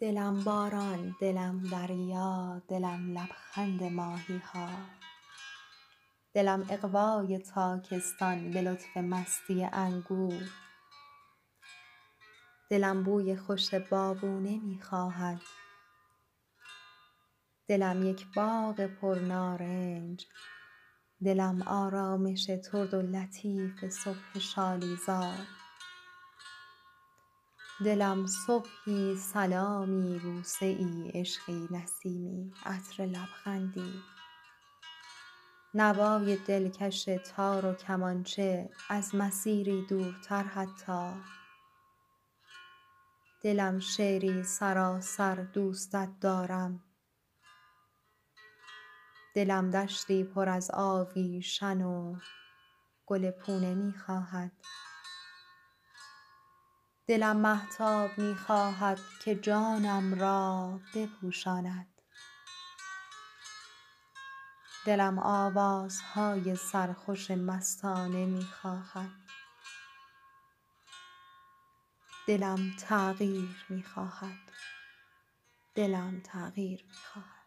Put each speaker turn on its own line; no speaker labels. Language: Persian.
دلم باران دلم دریا دلم لبخند ماهی ها دلم اغوای تاکستان به لطف مستی انگور. دلم بوی خوش بابونه می خواهد دلم یک باغ پرنارنج. دلم آرامش طرد و لطیف صبح شالی زار دلم صبحی سلامی بوسه ای عشقی نسیمی عطر لبخندی. نوای دلکش تار و کمانچه از مسیری دورتر حتی. دلم شعری سراسر دوستت دارم. دلم دشتی پر از آویشن و گل پونه می خواهد دلم مهتاب می خواهد که جانم را بپوشاند. دلم آوازهای سرخوش مستانه می خواهد. دلم تغییر می خواهد. دلم تغییر می خواهد.